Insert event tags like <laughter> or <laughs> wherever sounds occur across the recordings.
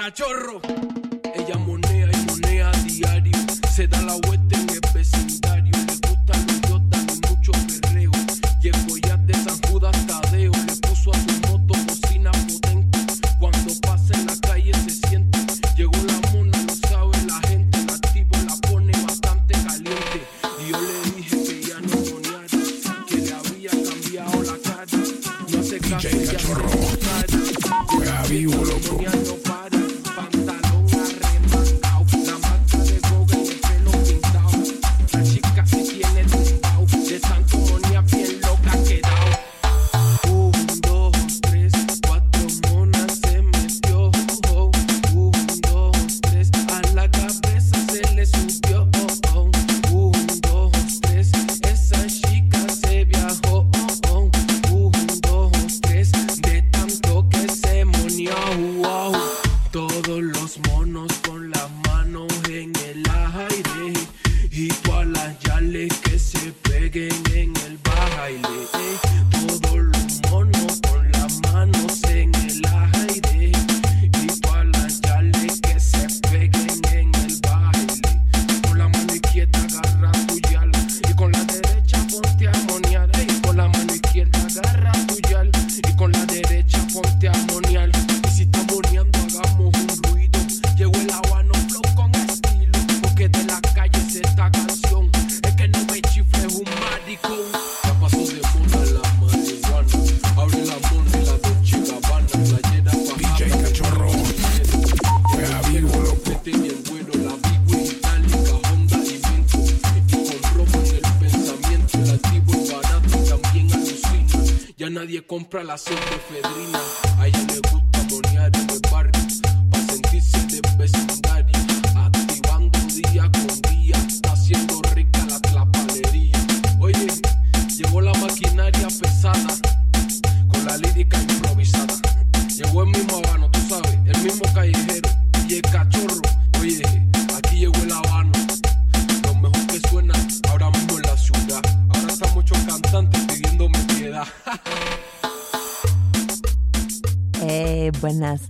Cachorro. La efedrina. A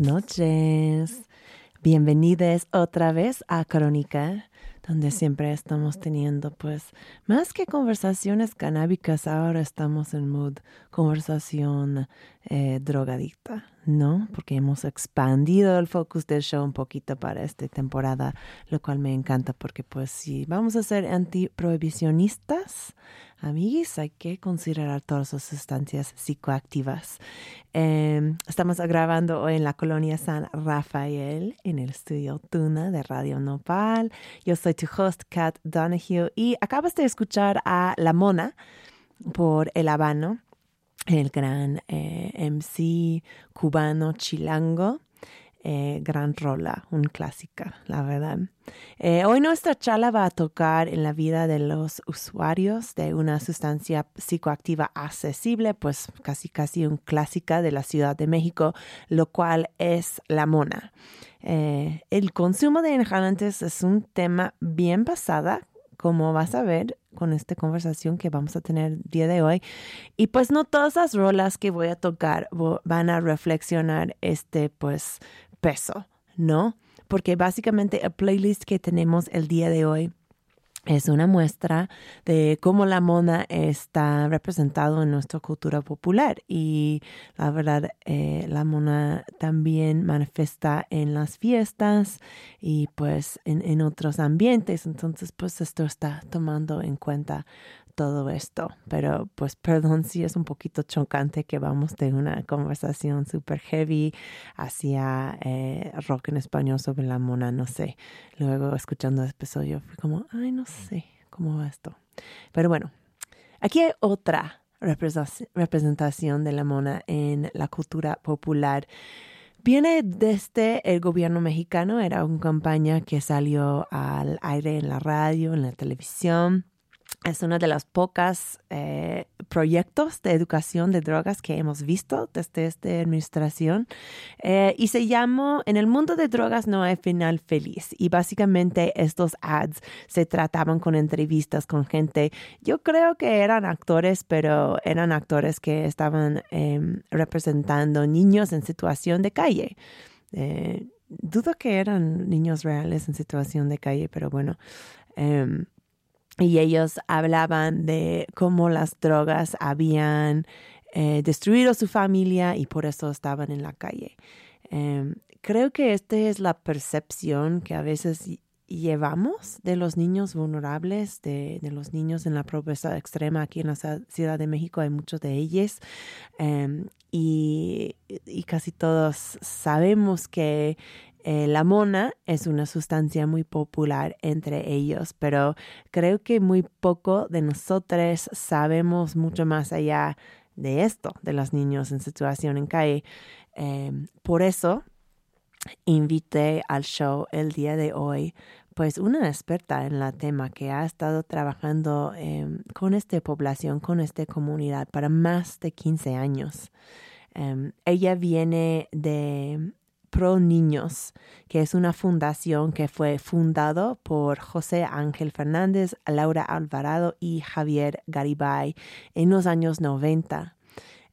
noches. Bienvenidos otra vez a Crónica, donde siempre estamos teniendo, pues, más que conversaciones canábicas, ahora estamos en mood conversación eh, drogadicta, ¿no? Porque hemos expandido el focus del show un poquito para esta temporada, lo cual me encanta porque, pues, si vamos a ser antiprohibicionistas, amiguis, hay que considerar todas las sustancias psicoactivas. Eh, estamos grabando hoy en la colonia San Rafael, en el estudio Tuna de Radio Nopal. Yo soy tu host, Kat Donahue, y acabas de escuchar a La Mona por El Habano, el gran eh, MC cubano chilango. Eh, gran rola, un clásica, la verdad. Eh, hoy nuestra charla va a tocar en la vida de los usuarios de una sustancia psicoactiva accesible, pues casi casi un clásica de la Ciudad de México, lo cual es la mona. El consumo de inhalantes es un tema bien pasada, como vas a ver con esta conversación que vamos a tener el día de hoy. Y pues no todas las rolas que voy a tocar van a reflexionar este pues peso, ¿no? Porque básicamente el playlist que tenemos el día de hoy es una muestra de cómo la mona está representado en nuestra cultura popular. Y la verdad eh, la mona también manifiesta en las fiestas y pues en, en otros ambientes. Entonces pues esto está tomando en cuenta todo esto pero pues perdón si es un poquito chocante que vamos de una conversación super heavy hacia eh, rock en español sobre la mona no sé luego escuchando el episodio fui como ay no sé cómo va esto pero bueno aquí hay otra representaci- representación de la mona en la cultura popular Viene desde el gobierno mexicano, era una campaña que salió al aire en la radio, en la televisión. Es uno de los pocos eh, proyectos de educación de drogas que hemos visto desde esta administración. Eh, y se llamó En el mundo de drogas no hay final feliz. Y básicamente estos ads se trataban con entrevistas con gente. Yo creo que eran actores, pero eran actores que estaban eh, representando niños en situación de calle. Eh, dudo que eran niños reales en situación de calle, pero bueno. em, y ellos hablaban de cómo las drogas habían eh, destruido su familia y por eso estaban en la calle. Em, creo que esta es la percepción que a veces ll- llevamos de los niños vulnerables, de, los niños en la pobreza extrema. Aquí en la Ciudad- de México hay muchos de ellos em, y casi todos sabemos que eh, la mona es una sustancia muy popular entre ellos, pero creo que muy poco de nosotros sabemos mucho más allá de esto, de los niños en situación en calle. Em, por eso invité al show el día de hoy, pues una experta en la tema que ha estado trabajando em, con esta población, con esta comunidad para más de 15 años. Em, ella viene de Pro Niños, que es una fundación que fue fundado por José Ángel Fernández, Laura Alvarado y Javier Garibay en los años 90.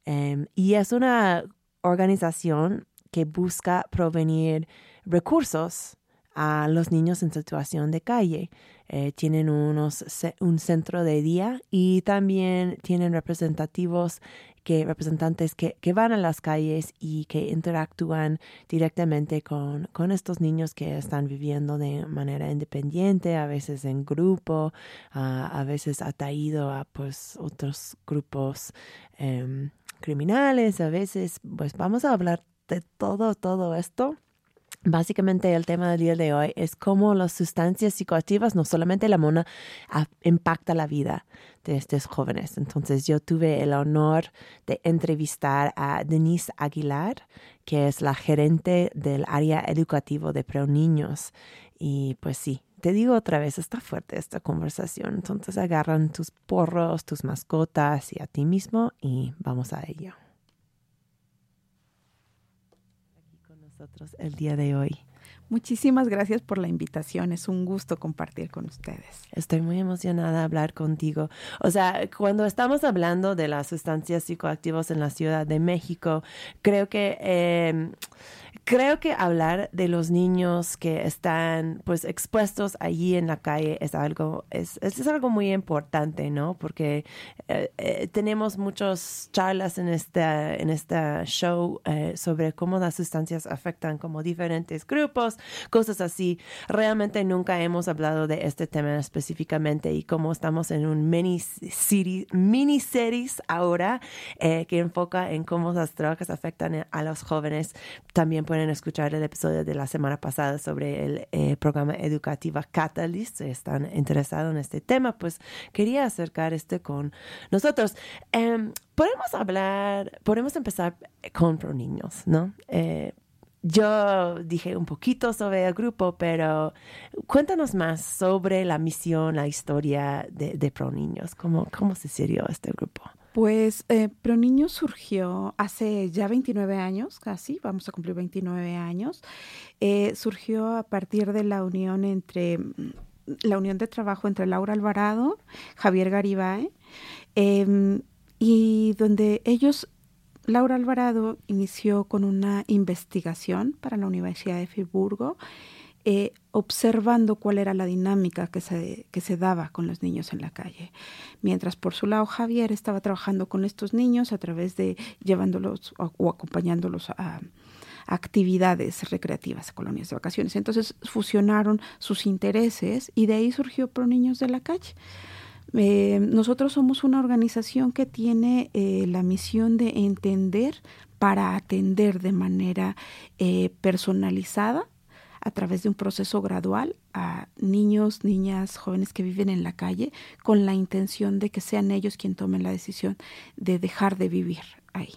Em, y es una organización que busca provenir recursos a los niños en situación de calle. Eh, tienen unos, un centro de día y también tienen representativos que representantes que, que van a las calles y que interactúan directamente con, con estos niños que están viviendo de manera independiente, a veces en grupo, a veces atraído a pues otros grupos em, criminales, a veces pues vamos a hablar de todo, todo esto. Básicamente el tema del día de hoy es cómo las sustancias psicoactivas, no solamente la mona, impacta la vida de estos jóvenes. Entonces yo tuve el honor de entrevistar a Denise Aguilar, que es la gerente del área educativo de Pro Niños. Y pues sí, te digo otra vez, está fuerte esta conversación. Entonces agarran tus porros, tus mascotas y a ti mismo y vamos a ello. Aquí con nosotros el día de hoy. Muchísimas gracias por la invitación. Es un gusto compartir con ustedes. Estoy muy emocionada de hablar contigo. O sea, cuando estamos hablando de las sustancias psicoactivas en la Ciudad de México, creo que eh, creo que hablar de los niños que están pues expuestos allí en la calle es algo es, es, algo muy importante, ¿no? Porque eh, eh, tenemos muchas charlas en esta en este show eh, sobre cómo las sustancias afectan como diferentes grupos, cosas así. Realmente nunca hemos hablado de este tema específicamente y como estamos en un mini series, mini series ahora que enfoca en cómo las drogas afectan a los jóvenes, también pueden escuchar el episodio de la semana pasada sobre el eh, programa educativo Catalyst. Si están interesados en este tema, pues quería acercar este con nosotros. Em, podemos hablar, podemos empezar con pro niños, ¿no? Eh, yo dije un poquito sobre el grupo, pero cuéntanos más sobre la misión, la historia de, de Pro Niños. ¿Cómo, ¿Cómo se sirvió este grupo? Pues eh, surgió hace ya 29 años, casi, vamos a cumplir 29 años. Eh, surgió a partir de la unión entre mm, la unión de trabajo entre Laura Alvarado, Javier Garibay, eh, y donde ellos, Laura Alvarado inició con una investigación para la Universidad de Friburgo, eh, observando cuál era la dinámica que se, que se daba con los niños en la calle. Mientras por su lado Javier estaba trabajando con estos niños a través de llevándolos o, acompañándolos a, actividades recreativas, colonias de vacaciones. Entonces fusionaron sus intereses y de ahí surgió Pro Niños de la Calle. Eh, nosotros somos una organización que tiene eh, la misión de entender para atender de manera personalizada a través de un proceso gradual a niños, niñas, jóvenes que viven en la calle con la intención de que sean ellos quien tomen la decisión de dejar de vivir ahí.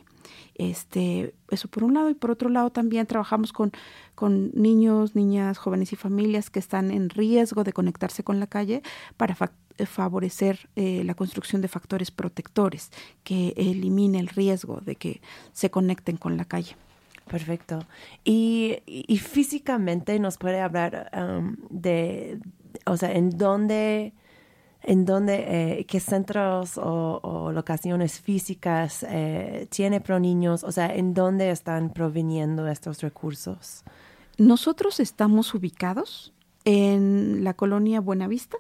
Este, eso por un lado y por otro lado también trabajamos con, con niños, niñas, jóvenes y familias que están en riesgo de conectarse con la calle para fa favorecer eh, la construcción de factores protectores que elimine el riesgo de que se conecten con la calle. Perfecto. Y, y físicamente nos puede hablar um, de, o sea, en dónde, en dónde, eh, qué centros o, o, locaciones físicas eh, tiene Pro Niños, o sea, en dónde están proveniendo estos recursos. Nosotros estamos ubicados en la colonia Buenavista,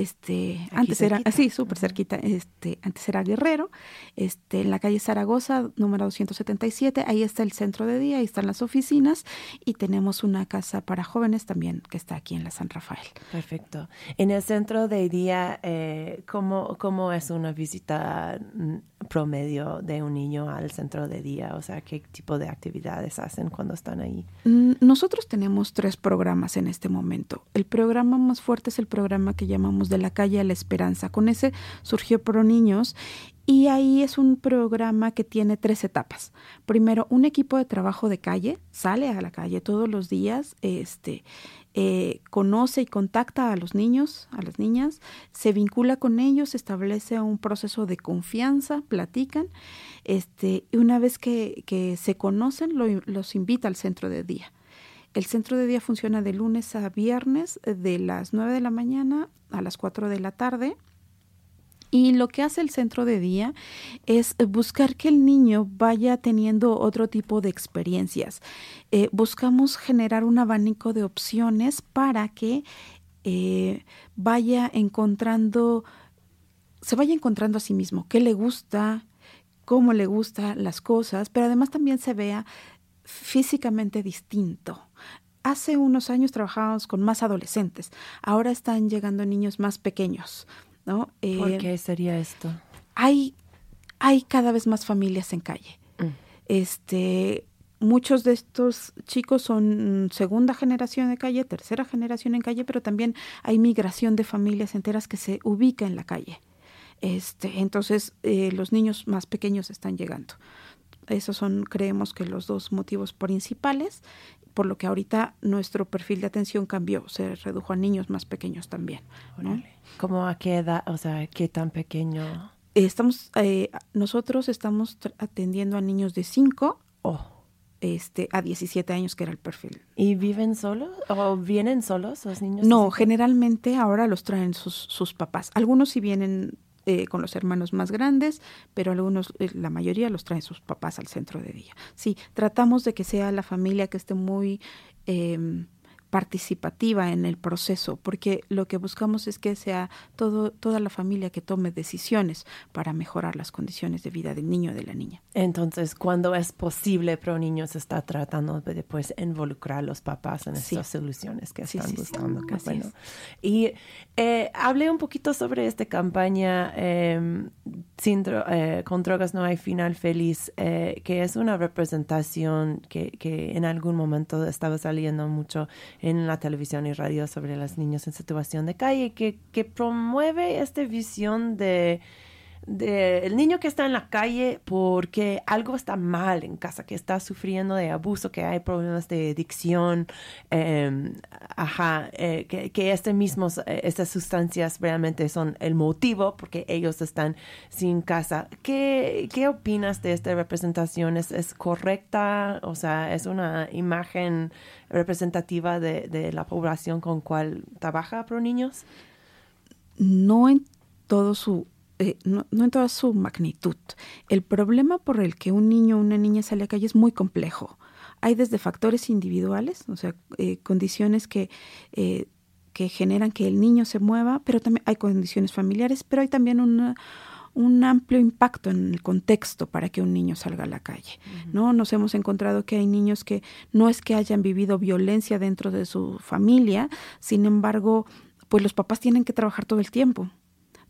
este, Aquí antes era, cerquita. sí, súper cerquita, este, antes era Guerrero, este, en la calle Zaragoza, número 277, ahí está el centro de día, ahí están las oficinas y tenemos una casa para jóvenes también que está aquí en la San Rafael. Perfecto. En el centro de día, eh, ¿cómo, ¿cómo es una visita mm, promedio de un niño al centro de día? O sea, ¿qué tipo de actividades hacen cuando están ahí? Mm, Nosotros tenemos tres programas en este momento. El programa más fuerte es el programa que llamamos de la calle a la esperanza. Con ese surgió Pro Niños y ahí es un programa que tiene tres etapas. Primero, un equipo de trabajo de calle sale a la calle todos los días, este, eh, conoce y contacta a los niños, a las niñas, se vincula con ellos, establece un proceso de confianza, platican, este, y una vez que, que se conocen, lo- los invita al centro de día. El centro de día funciona de lunes a viernes, eh, de las 9 de la mañana a las 4 de la tarde. Y lo que hace el centro de día es buscar que el niño vaya teniendo otro tipo de experiencias. Eh, buscamos generar un abanico de opciones para que eh, vaya encontrando, se vaya encontrando a sí mismo, qué le gusta, cómo le gustan las cosas, pero además también se vea físicamente distinto. Hace unos años trabajábamos con más adolescentes, ahora están llegando niños más pequeños, ¿no? ¿Por Eh, qué sería esto? hay, hay cada vez más familias en calle. Mm. Este, muchos de estos chicos son segunda generación de calle, tercera generación en calle, pero también hay migración de familias enteras que se ubica en la calle. Este, entonces, eh, los niños más pequeños están llegando. Esos son, creemos que los dos motivos principales, por lo que ahorita nuestro perfil de atención cambió, se redujo a niños más pequeños también. ¿no? ¿Cómo a qué edad? O sea, ¿qué tan pequeño? Estamos, eh, nosotros estamos atendiendo a niños de 5 Oh. este, a 17 años, que era el perfil. ¿Y viven solos? ¿O vienen solos los niños? No, generalmente ahora los traen sus, sus papás. Algunos sí vienen eh, con los hermanos más grandes, pero algunos, eh, la mayoría los traen sus papás al centro de día. Sí, tratamos de que sea la familia que esté muy eh, participativa en el proceso, porque lo que buscamos es que sea todo, toda la familia que tome decisiones para mejorar las condiciones de vida del niño o de la niña. Entonces, cuando es posible, Pro Niños está tratando de después involucrar a los papás en Sí. estas soluciones que Sí, están sí, buscando. Bueno. es. Y eh, hablé un poquito sobre esta campaña eh, sin dro- eh, con drogas no hay final feliz, eh, que es una representación que, que en algún momento estaba saliendo mucho en la televisión y radio sobre los niños en situación de calle, que, que promueve esta visión de de el niño que está en la calle porque algo está mal en casa, que está sufriendo de abuso, que hay problemas de adicción, eh, ajá, eh, que, que este mismos, eh, estas sustancias realmente son el motivo porque ellos están sin casa. ¿Qué, qué opinas de esta representación? ¿Es, es correcta? O sea, ¿es una imagen representativa de, de la población con cual trabaja Pro Niños? no en todo su eh, no, no en toda su magnitud. El problema por el que un niño o una niña sale a calle es muy complejo. Hay desde factores individuales, o sea, eh, condiciones que, eh, que generan que el niño se mueva, pero también hay condiciones familiares, pero hay también una, un amplio impacto en el contexto para que un niño salga a la calle. ¿no? Nos hemos encontrado que hay niños que no es que hayan vivido violencia dentro de su familia, sin embargo, pues los papás tienen que trabajar todo el tiempo.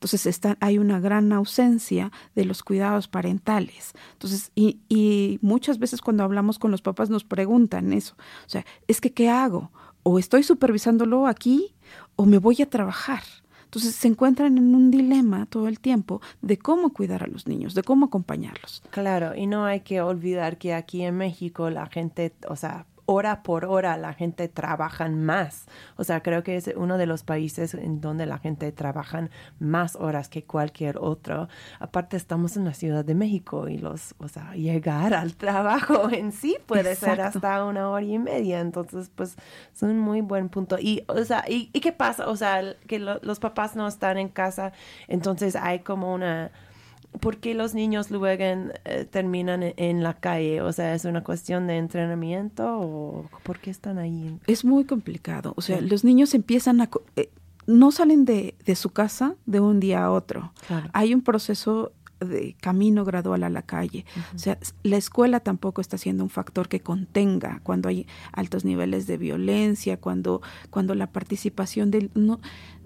Entonces está, hay una gran ausencia de los cuidados parentales. Entonces, y, y muchas veces cuando hablamos con los papás nos preguntan eso. O sea, es que ¿qué hago? O estoy supervisándolo aquí o me voy a trabajar. Entonces se encuentran en un dilema todo el tiempo de cómo cuidar a los niños, de cómo acompañarlos. Claro, y no hay que olvidar que aquí en México la gente, o sea, hora por hora la gente trabaja más. O sea, creo que es uno de los países en donde la gente trabaja más horas que cualquier otro. Aparte, estamos en la Ciudad de México y los, o sea, llegar al trabajo <laughs> en sí puede ser hasta una hora y media. Entonces, pues, es un muy buen punto. Y, o sea, ¿y, y qué pasa? O sea, que lo- los papás no están en casa, entonces hay como una por qué los niños luego eh, terminan en, en la calle? O sea, ¿es una cuestión de entrenamiento o por qué están ahí? Es muy complicado. O sea, Sí. los niños empiezan a... eh, no salen de, de su casa de un día a otro. Claro. Hay un proceso de camino gradual a la calle. O sea, la escuela tampoco está siendo un factor que contenga cuando hay altos niveles de violencia, cuando, cuando la participación del... No,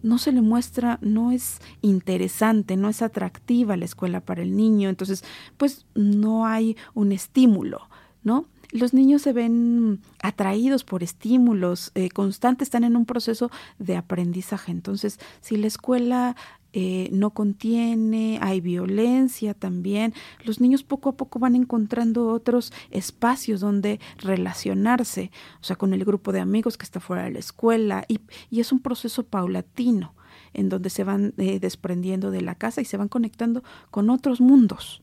no se le muestra, no es interesante, no es atractiva la escuela para el niño, entonces pues no hay un estímulo, ¿no? Los niños se ven atraídos por estímulos eh, constantes, están en un proceso de aprendizaje. Entonces, si la escuela eh, no contiene, hay violencia también, los niños poco a poco van encontrando otros espacios donde relacionarse, o sea, con el grupo de amigos que está fuera de la escuela, y, y es un proceso paulatino en donde se van eh, desprendiendo de la casa y se van conectando con otros mundos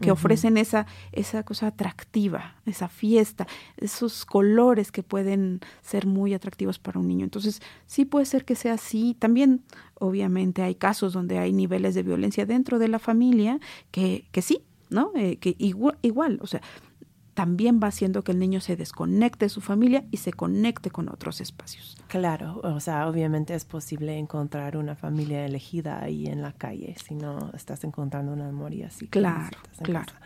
que ofrecen esa, esa cosa atractiva, esa fiesta, esos colores que pueden ser muy atractivos para un niño. Entonces, sí puede ser que sea así. También, obviamente, hay casos donde hay niveles de violencia dentro de la familia que, que sí, ¿no? Eh, que igual, igual, o sea, también va haciendo que el niño se desconecte de su familia y se conecte con otros espacios. Claro, o sea, obviamente es posible encontrar una familia elegida ahí en la calle si no estás encontrando una memoria así. Claro, claro. casa.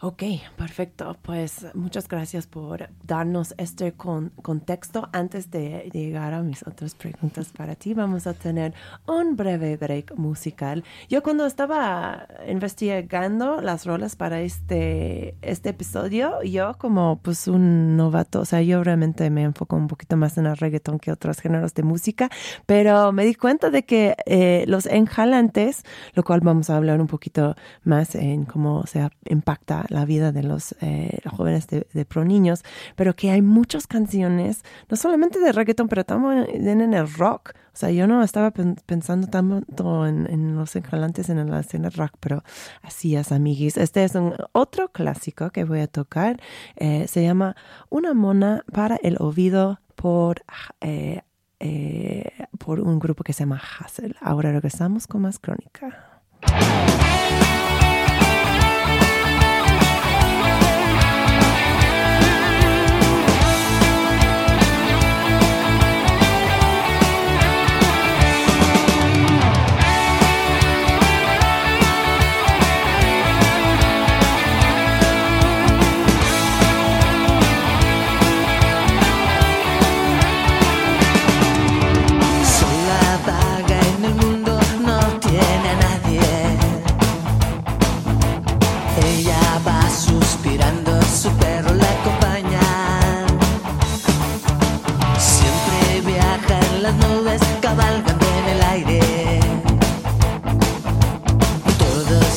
Ok, perfecto. Pues muchas gracias por darnos este con- contexto. Antes de llegar a mis otras preguntas para ti, vamos a tener un breve break musical. Yo cuando estaba investigando las rolas para este, este episodio, yo como pues un novato, o sea, yo realmente me enfoco un poquito más en el reggaetón que otros géneros de música, pero me di cuenta de que eh, los enjalantes, lo cual vamos a hablar un poquito más en cómo se impacta la vida de los eh, jóvenes de, de pro niños, pero que hay muchas canciones, no solamente de reggaetón, pero también en el rock. O sea, yo no estaba pen- pensando tanto en, en los enjalantes en la escena rock, pero así es, amiguis. Este es un otro clásico que voy a tocar. Eh, se llama Una mona para el oído por, eh, eh, por un grupo que se llama Hassel. Ahora regresamos con más crónica.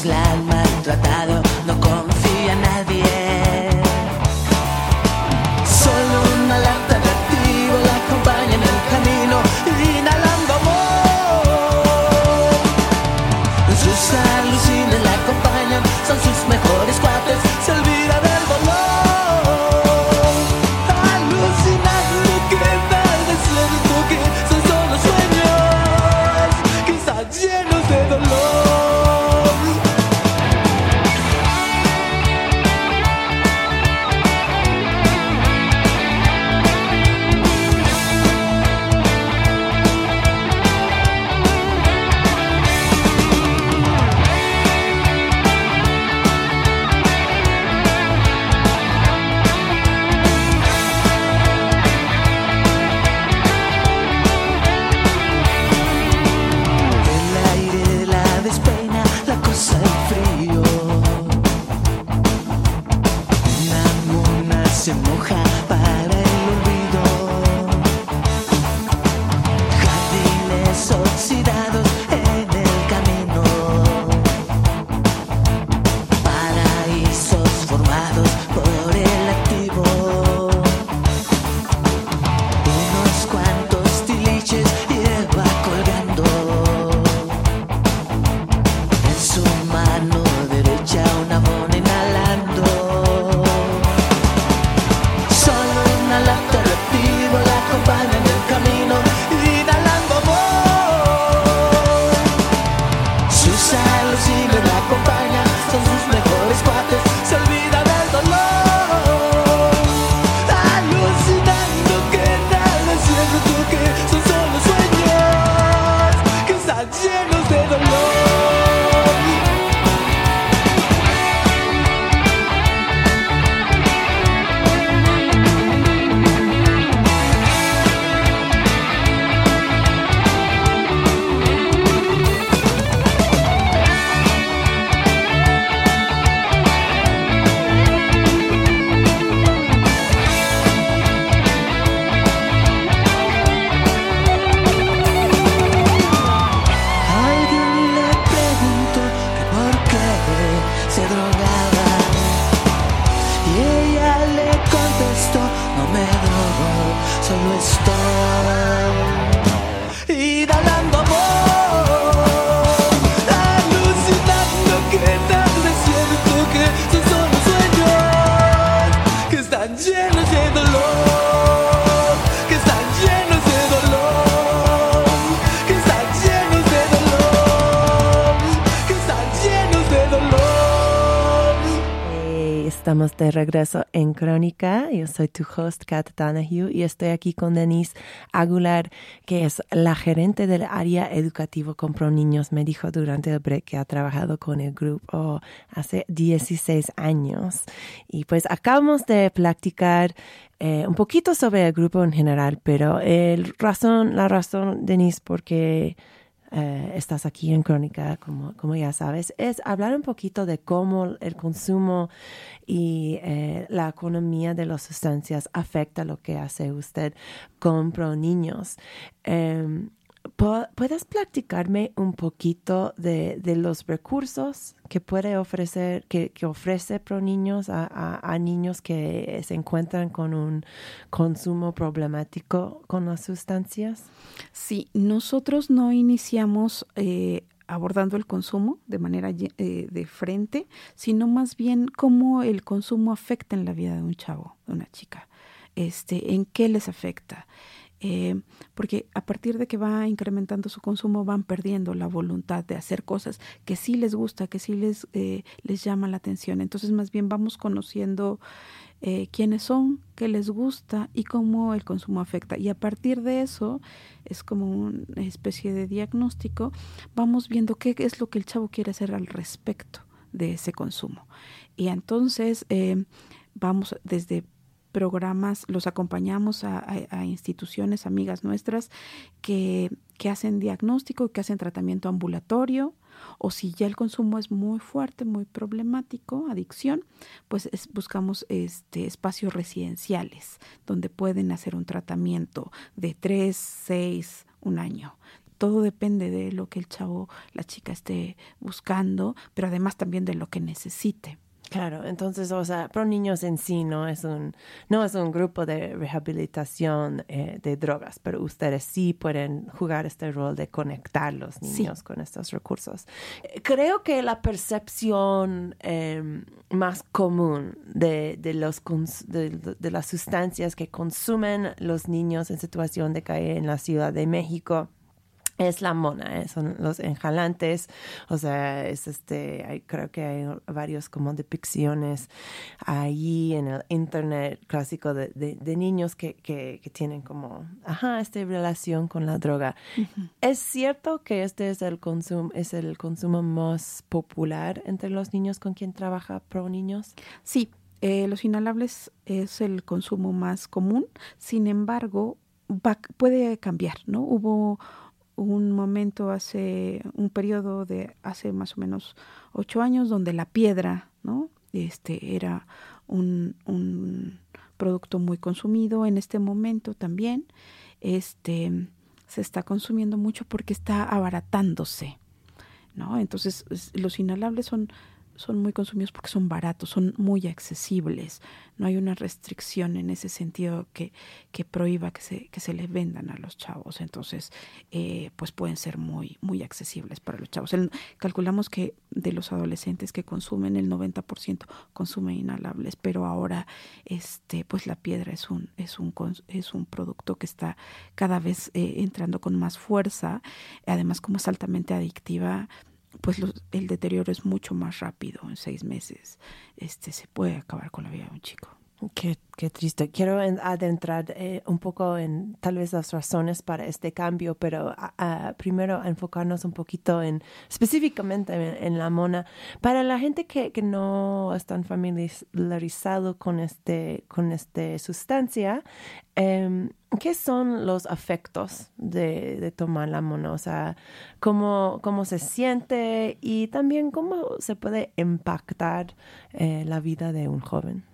La han maltratado, Estamos de regreso en Crónica. Yo soy tu host, Kat Donahue, y estoy aquí con Denise Aguilar, que es la gerente del área educativo con Pro Niños. Me dijo durante el break que ha trabajado con el grupo hace 16 años. Y pues acabamos de platicar eh, un poquito sobre el grupo en general, pero el razón, la razón, Denise, porque eh, estás aquí en Crónica, como, como ya sabes, es hablar un poquito de cómo el consumo y eh, la economía de las sustancias afecta lo que hace usted con niños. Em, ¿Puedes platicarme un poquito de, de, los recursos que puede ofrecer, que, que ofrece Pro Niños a, a, a, niños que se encuentran con un consumo problemático con las sustancias? Sí, nosotros no iniciamos eh, abordando el consumo de manera eh, de frente, sino más bien cómo el consumo afecta en la vida de un chavo, de una chica, este, en qué les afecta. Eh, porque a partir de que va incrementando su consumo van perdiendo la voluntad de hacer cosas que sí les gusta, que sí les, eh, les llama la atención. Entonces más bien vamos conociendo eh, quiénes son, qué les gusta y cómo el consumo afecta. Y a partir de eso es como una especie de diagnóstico, vamos viendo qué es lo que el chavo quiere hacer al respecto de ese consumo. Y entonces vamos desde programas, los acompañamos a, instituciones amigas nuestras que, que, hacen diagnóstico y que hacen tratamiento ambulatorio, o si ya el consumo es muy fuerte, muy problemático, adicción, pues es, buscamos este, espacios residenciales donde pueden hacer un tratamiento de tres, seis, un año todo depende de lo que el chavo, la chica esté buscando, pero además también de lo que necesite. Claro, entonces, o sea, Pro Niños en sí no es un, no es un grupo de rehabilitación eh, de drogas, pero ustedes sí pueden jugar este rol de conectar los niños sí. con estos recursos. Creo que la percepción eh, más común de, de los, de, de las sustancias que consumen los niños en situación de calle en la Ciudad de México es la mona, ¿eh? son los enjalantes, o sea, es este, hay, creo que hay varios como depicciones ahí en el internet clásico de, de, de niños que, que, que, tienen como, ajá, esta relación con la droga. Uh -huh. ¿Es cierto que este es el consumo, es el consumo más popular entre los niños con quien trabaja Pro Niños? Sí, eh, los inhalables es el consumo más común, sin embargo, va, puede cambiar, ¿no? Hubo un momento hace un periodo de hace más o menos ocho años donde la piedra no este era un, un producto muy consumido. En este momento también este se está consumiendo mucho porque está abaratándose no entonces los inhalables son son muy consumidos porque son baratos, son muy accesibles. No hay una restricción en ese sentido que, que prohíba que se, que se les vendan a los chavos. Entonces, eh, pues pueden ser muy, muy accesibles para los chavos. Calculamos que de los adolescentes que consumen, el 90% consumen inhalables, pero ahora este, pues la piedra es un, es un, es un producto que está cada vez eh, entrando con más fuerza. Además, como es altamente adictiva, pues los, el deterioro es mucho más rápido. En seis meses este, se puede acabar con la vida de un chico. Qué, qué triste. Quiero adentrar eh, un poco en tal vez las razones para este cambio, pero primero enfocarnos un poquito en específicamente en, la mona. Para la gente que, que no están familiarizado con este con esta sustancia, eh, ¿qué son los efectos de, de, tomar la mona? O sea, ¿cómo, cómo se siente y también cómo se puede impactar eh, la vida de un joven.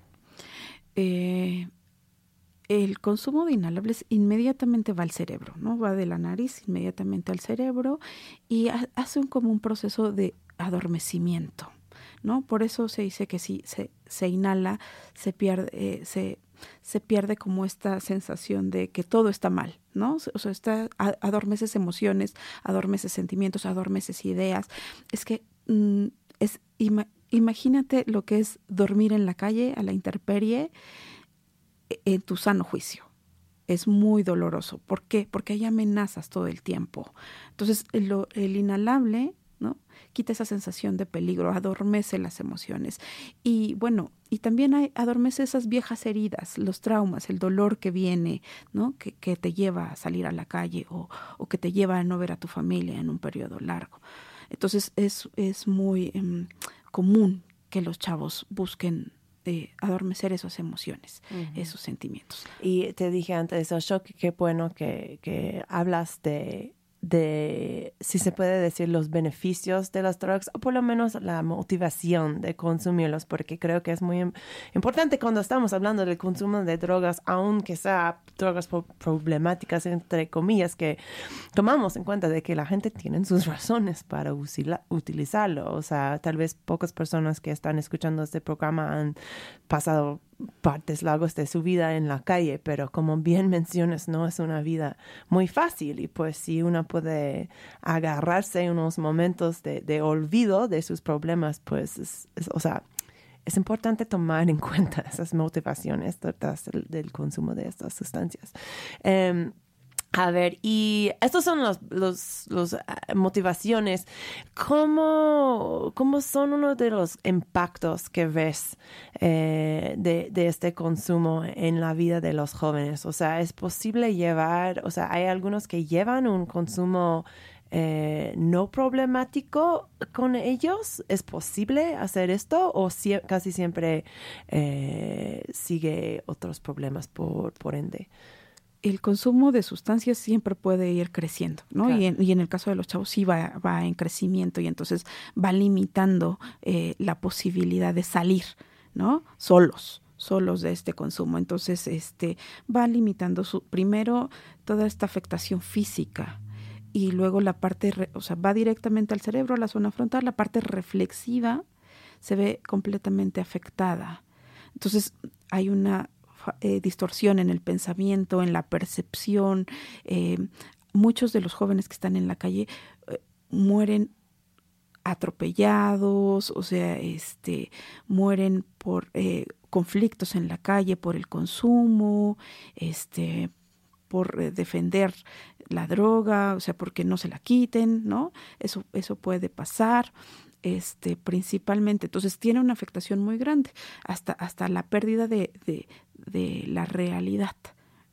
Eh, el consumo de inhalables inmediatamente va al cerebro, ¿no? Va de la nariz inmediatamente al cerebro y ha, hace como un proceso de adormecimiento, ¿no? Por eso se dice que si se, inhala, se pierde, eh, se, pierde como esta sensación de que todo está mal, ¿no? O sea, adormeces emociones, adormeces sentimientos, adormeces ideas. Es que mm, es imagínate lo que es dormir en la calle a la intemperie en tu sano juicio. Es muy doloroso. ¿Por qué? Porque hay amenazas todo el tiempo. Entonces, el inhalable, ¿no? quita esa sensación de peligro, adormece las emociones. Y bueno, y también hay, adormece esas viejas heridas, los traumas, el dolor que viene, ¿no? Que, te lleva a salir a la calle o, que te lleva a no ver a tu familia en un periodo largo. Entonces es, es muy eh, común que los chavos busquen de adormecer esas emociones, uh -huh. esos sentimientos. Y te dije antes, Osho, que qué bueno que, que hablas de de, si se puede decir, los beneficios de las drogas o por lo menos la motivación de consumirlos, porque creo que es muy importante cuando estamos hablando del consumo de drogas, aunque sea drogas problemáticas, entre comillas, que tomamos en cuenta de que la gente tiene sus <laughs> razones para utilizarlo. O sea, tal vez pocas personas que están escuchando este programa han pasado partes largos de su vida en la calle, pero como bien <laughs> mencionas, no es una vida muy fácil y pues si uno puede agarrarse unos momentos de, de olvido de sus problemas, pues, es, o sea, es importante tomar en <laughs> cuenta esas motivaciones detrás del, consumo de estas sustancias. Um, a ver, y estos son los, los, uh, motivaciones. ¿Cómo, ¿Cómo, son uno de los impactos que ves eh, de, de, este consumo en la vida de los jóvenes? O sea, ¿es posible llevar, o sea, hay algunos que llevan un consumo eh, no problemático con ellos? ¿Es posible hacer esto o si, casi siempre eh, sigue otros problemas por, por ende? El consumo de sustancias siempre puede ir creciendo, ¿no? Claro. Y, en, y, en, el caso de los chavos sí va, va en crecimiento y entonces va limitando eh, la posibilidad de salir, ¿no? Solos solos de este consumo. Entonces, este va limitando su primero toda esta afectación física y luego la parte, o sea, va directamente al cerebro, a la zona frontal, la parte reflexiva se ve completamente afectada. Entonces, hay una eh, distorsión en el pensamiento, en la percepción. Eh, muchos de los jóvenes que están en la calle eh, mueren atropellados, o sea, este, mueren por conflictos en la calle, por el consumo, este, por defender la droga, o sea, porque no se la quiten, ¿no? Eso, eso puede pasar este, principalmente. Entonces tiene una afectación muy grande, hasta, hasta la pérdida de, de, de la realidad,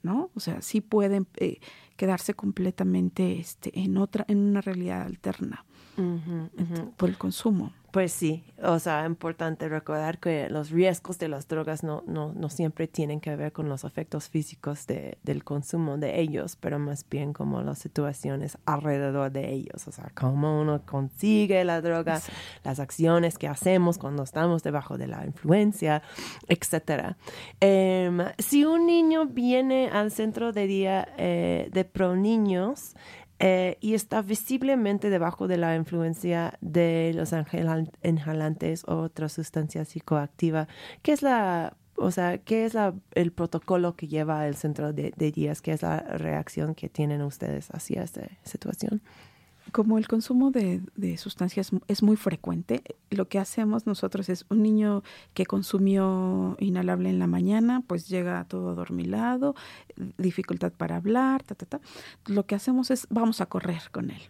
¿no? O sea, sí pueden eh, quedarse completamente este, en otra, en una realidad alterna uh -huh, uh -huh. por el consumo. Pues sí, o sea, es importante recordar que los riesgos de las drogas no, no, no siempre tienen que ver con los efectos físicos de, del consumo de ellos, pero más bien como las situaciones alrededor de ellos, o sea, cómo uno consigue la droga, sí. las acciones que hacemos cuando estamos debajo de la influencia, etc. Eh, si un niño viene al centro de día eh, de pro niños, eh, y está visiblemente debajo de la influencia de los inhalantes o otra sustancia psicoactiva. ¿Qué es la, o sea, qué es la, el protocolo que lleva el centro de, de días? ¿Qué es la reacción que tienen ustedes hacia esta situación? Como el consumo de, sustancias es muy frecuente, lo que hacemos nosotros es un niño que consumió inhalable en la mañana, pues llega todo adormilado, dificultad para hablar, ta, ta, ta. Lo que hacemos es vamos a correr con él,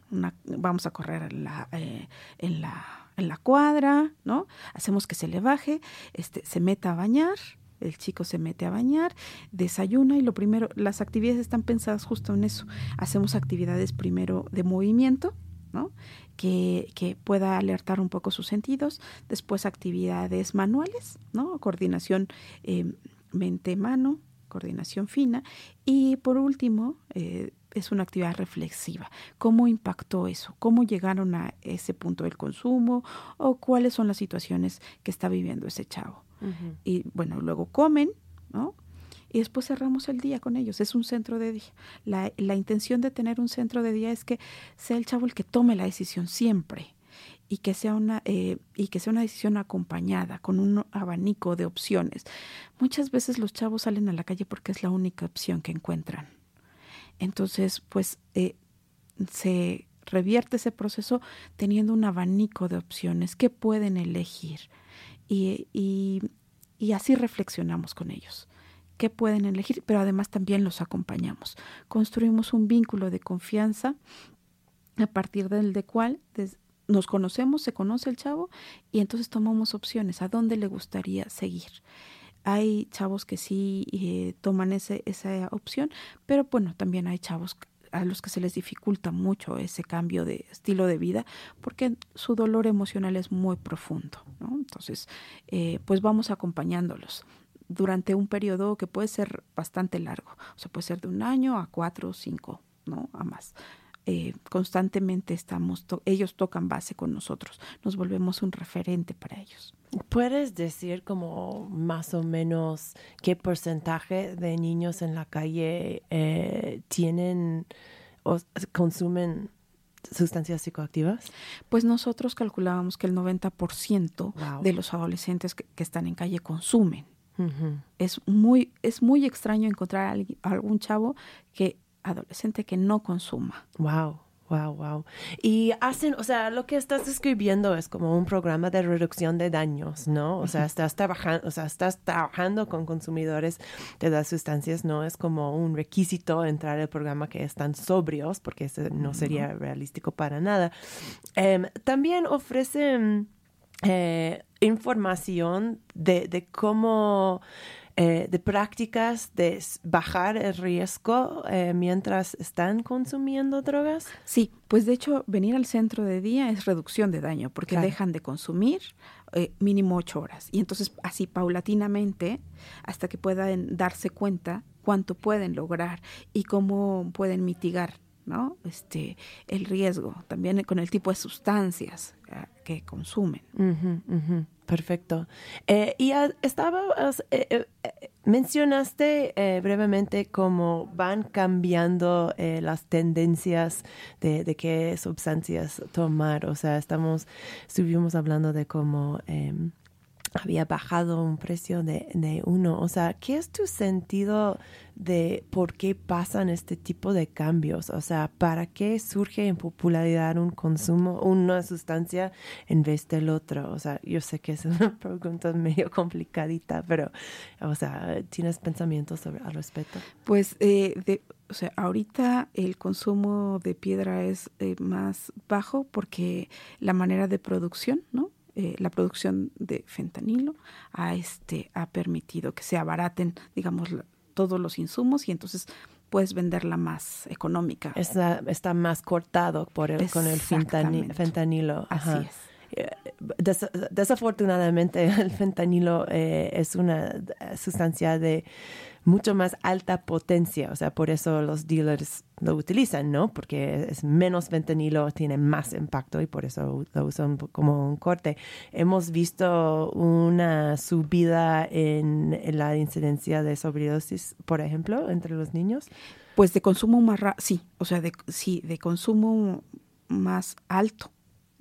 vamos a correr en la, eh, en la en la cuadra, ¿no? Hacemos que se le baje, este, se meta a bañar, el chico se mete a bañar, desayuna y lo primero, las actividades están pensadas justo en eso. Hacemos actividades primero de movimiento, ¿no? Que, que, pueda alertar un poco sus sentidos, después actividades manuales, ¿no? Coordinación eh, mente-mano, coordinación fina y por último eh, es una actividad reflexiva. ¿Cómo impactó eso? ¿Cómo llegaron a ese punto del consumo? ¿O cuáles son las situaciones que está viviendo ese chavo? Y bueno, luego comen, ¿no? Y después cerramos el día con ellos. Es un centro de día. La, la intención de tener un centro de día es que sea el chavo el que tome la decisión siempre y que sea una eh, y que sea una decisión acompañada con un abanico de opciones. Muchas veces los chavos salen a la calle porque es la única opción que encuentran. Entonces, pues eh, se revierte ese proceso teniendo un abanico de opciones que pueden elegir y, y, así reflexionamos con ellos qué pueden elegir, pero además también los acompañamos. Construimos un vínculo de confianza a partir del de cual nos conocemos, se conoce el chavo y entonces tomamos opciones, a dónde le gustaría seguir. Hay chavos que sí eh, toman ese, esa opción, pero bueno, también hay chavos a los que se les dificulta mucho ese cambio de estilo de vida porque su dolor emocional es muy profundo. ¿no? Entonces, eh, pues vamos acompañándolos durante un periodo que puede ser bastante largo, o sea, puede ser de un año a cuatro o cinco, ¿no? A más. Eh, constantemente estamos, to- ellos tocan base con nosotros, nos volvemos un referente para ellos. ¿Puedes decir como más o menos qué porcentaje de niños en la calle eh, tienen o consumen sustancias psicoactivas? Pues nosotros calculábamos que el 90% Wow. de los adolescentes que, que están en calle consumen. Es muy, es muy extraño encontrar a alguien- a algún chavo que, adolescente que no consuma. Wow, wow, wow. Y hacen, o sea, lo que estás describiendo es como un programa de reducción de daños, ¿no? O sea, estás trabajando, o sea, estás trabajando con consumidores de las sustancias, no es como un requisito entrar al programa que están sobrios, porque eso no sería realístico para nada. Em, también ofrecen eh, información de, de cómo eh, de prácticas de bajar el riesgo eh, mientras están consumiendo drogas. Sí, pues de hecho venir al centro de día es reducción de daño porque Claro. dejan de consumir eh, mínimo ocho horas y entonces así paulatinamente hasta que puedan darse cuenta cuánto pueden lograr y cómo pueden mitigar ¿no? este, el riesgo también con el tipo de sustancias ah, que consumen. Perfecto. Eh, y ah, estabas, eh, eh, eh, mencionaste eh, brevemente cómo van cambiando eh, las tendencias de, de qué sustancias tomar. O sea, estamos, estuvimos hablando de cómo em, había bajado un precio de, de uno. O sea, ¿qué es tu sentido de por qué pasan este tipo de cambios? O sea, ¿para qué surge en popularidad un consumo, una sustancia en vez del otro? O sea, yo sé que es una <laughs> pregunta medio complicadita, pero, o sea, ¿tienes pensamientos sobre, al respecto? Pues, eh, de, o sea, ahorita el consumo de piedra es eh, más bajo porque la manera de producción, ¿no? Eh, la producción de fentanilo ha, este, ha permitido que se abaraten, digamos, la- todos los insumos y entonces puedes venderla más económica. Está, está más cortado por el, con el fentanilo. Así es. Eh, des- desafortunadamente <laughs> el fentanilo eh, es una sustancia de mucho más alta potencia, o sea, por eso los dealers lo utilizan, ¿no? Porque es menos fentanilo, tiene más impacto y por eso lo usan como un corte. Hemos visto una subida en, en la incidencia de sobredosis, por ejemplo, entre los niños. Pues de consumo más ra- sí, o sea, de, sí, de consumo más alto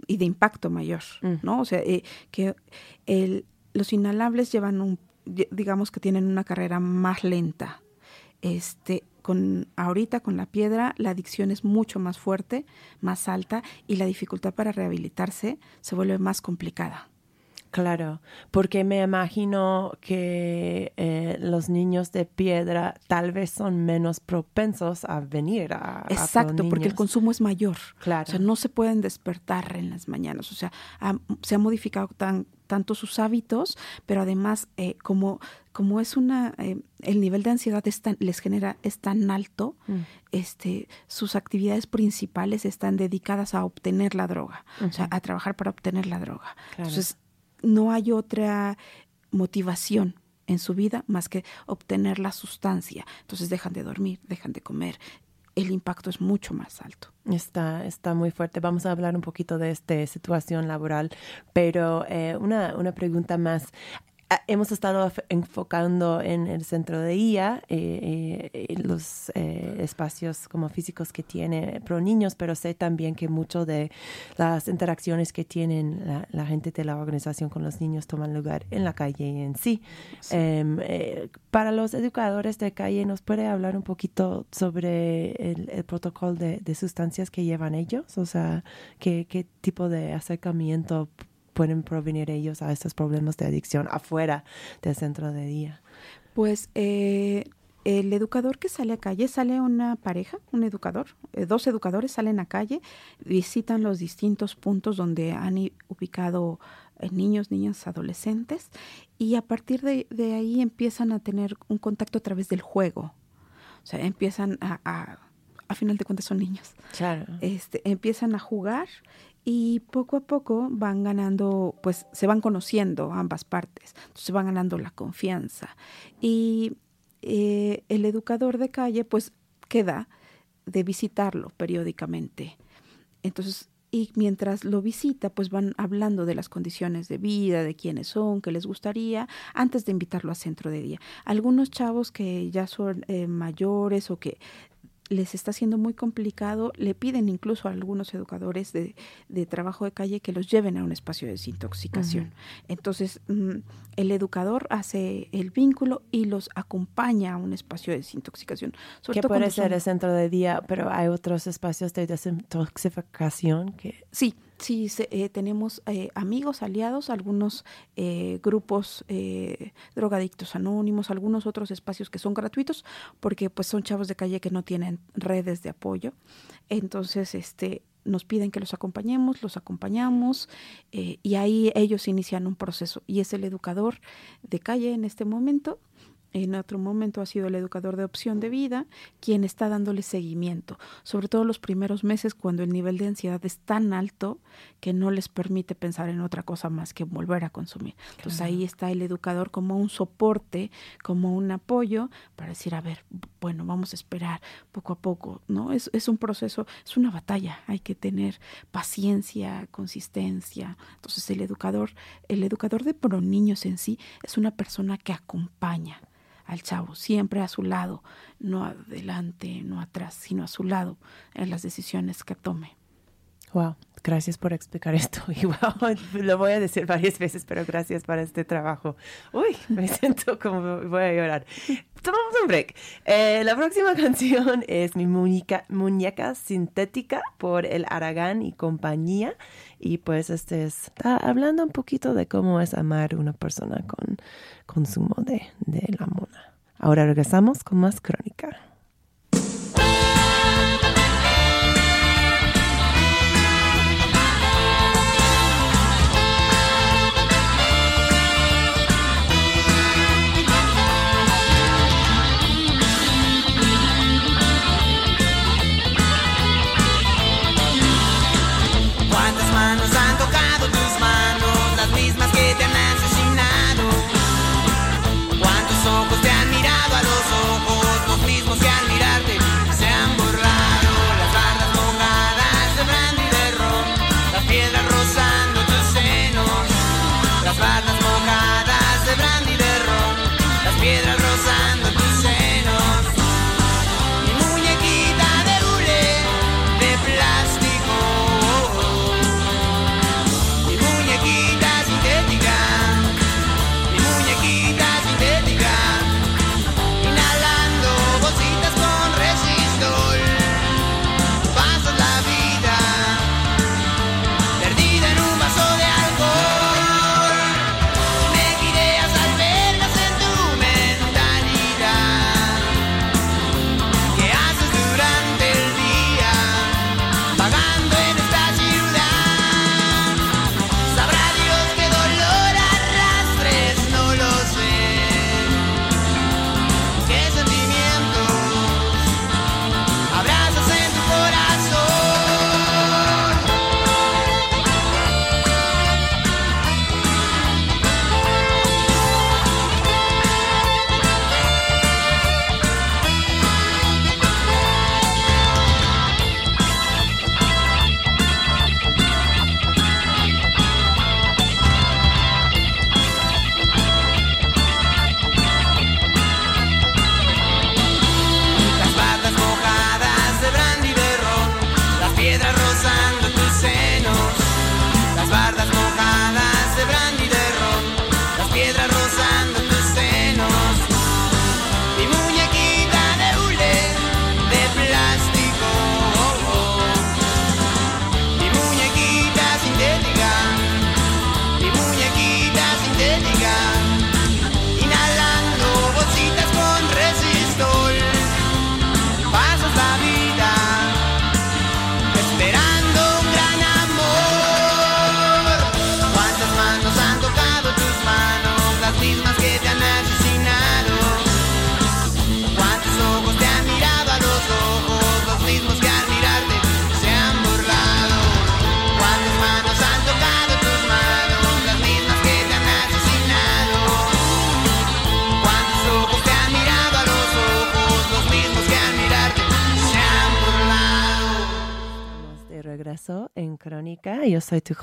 y de impacto mayor, Mm. ¿no? O sea, eh, que el, los inhalables llevan un, digamos que tienen una carrera más lenta. Este, con ahorita con la piedra la adicción es mucho más fuerte, más alta y la dificultad para rehabilitarse se vuelve más complicada. Claro, porque me imagino que eh, los niños de piedra tal vez son menos propensos a venir a... Exacto, porque el consumo es mayor. Claro. O sea, no se pueden despertar en las mañanas. O sea, ha- se han modificado tan, tanto sus hábitos, pero además, eh, como, como es una, eh, el nivel de ansiedad es tan- les genera, es tan alto, Mm. este, sus actividades principales están dedicadas a obtener la droga, o sea, a trabajar para obtener la droga. Claro. Entonces, no hay otra motivación en su vida más que obtener la sustancia. Entonces dejan de dormir, dejan de comer. El impacto es mucho más alto. Está, está muy fuerte. Vamos a hablar un poquito de esta situación laboral, pero eh, una, una pregunta más. Ah, Hemos estado enfocando en el centro de IA, eh, eh, los eh, espacios como físicos que tiene Pro Niños, pero sé también que mucho de las interacciones que tienen la, la gente de la organización con los niños toman lugar en la calle en sí. Em, eh, para los educadores de calle, ¿nos puede hablar un poquito sobre el, el protocolo de, de sustancias que llevan ellos? O sea, ¿qué, qué tipo de acercamiento pueden provenir ellos a estos problemas de adicción afuera del centro de día? Pues eh, el educador que sale a calle, sale una pareja, un educador, eh, dos educadores salen a calle, visitan los distintos puntos donde han ubicado eh, niños, niñas, adolescentes, y a partir de, de ahí empiezan a tener un contacto a través del juego. O sea, empiezan a, a, a final de cuentas son niños Claro. este, empiezan a jugar y poco a poco van ganando, pues se van conociendo ambas partes, entonces van ganando la confianza. Y eh, el educador de calle, pues queda de visitarlo periódicamente. Entonces, y mientras lo visita, pues van hablando de las condiciones de vida, de quiénes son, qué les gustaría, antes de invitarlo a centro de día. Algunos chavos que ya son eh, mayores o que les está siendo muy complicado, le piden incluso a algunos educadores de, de trabajo de calle que los lleven a un espacio de desintoxicación. Entonces, mm, el educador hace el vínculo y los acompaña a un espacio de desintoxicación. Sobre Que todo puede ser son- el centro de día, pero hay otros espacios de desintoxicación que... Sí, se- eh, tenemos eh, amigos, aliados, algunos eh, grupos eh, drogadictos anónimos, algunos otros espacios que son gratuitos, porque pues son chavos de calle que no tienen redes de apoyo. Entonces, este nos piden que los acompañemos, los acompañamos eh, y ahí ellos inician un proceso y es el educador de calle en este momento en otro momento ha sido el educador de opción de vida quien está dándole seguimiento, sobre todo los primeros meses cuando el nivel de ansiedad es tan alto que no les permite pensar en otra cosa más que volver a consumir. Entonces ahí está el educador como un soporte, como un apoyo para decir, a ver, bueno, vamos a esperar poco a poco, ¿no? Es, es un proceso, es una batalla, hay que tener paciencia, consistencia. Entonces el educador, el educador de pro niños en sí es una persona que acompaña al chavo, siempre a su lado, no adelante, no atrás, sino a su lado en las decisiones que tome. Wow, gracias por explicar esto. <laughs> Y wow, lo voy a decir varias veces, pero gracias por este trabajo. Uy, me siento como voy a llorar. Tomamos un break. Eh, la próxima <laughs> canción es Mi muñeca, muñeca sintética por el Aragán y compañía. Y pues este está hablando un poquito de cómo es amar una persona con consumo de, de la mona. Ahora regresamos con más crónica.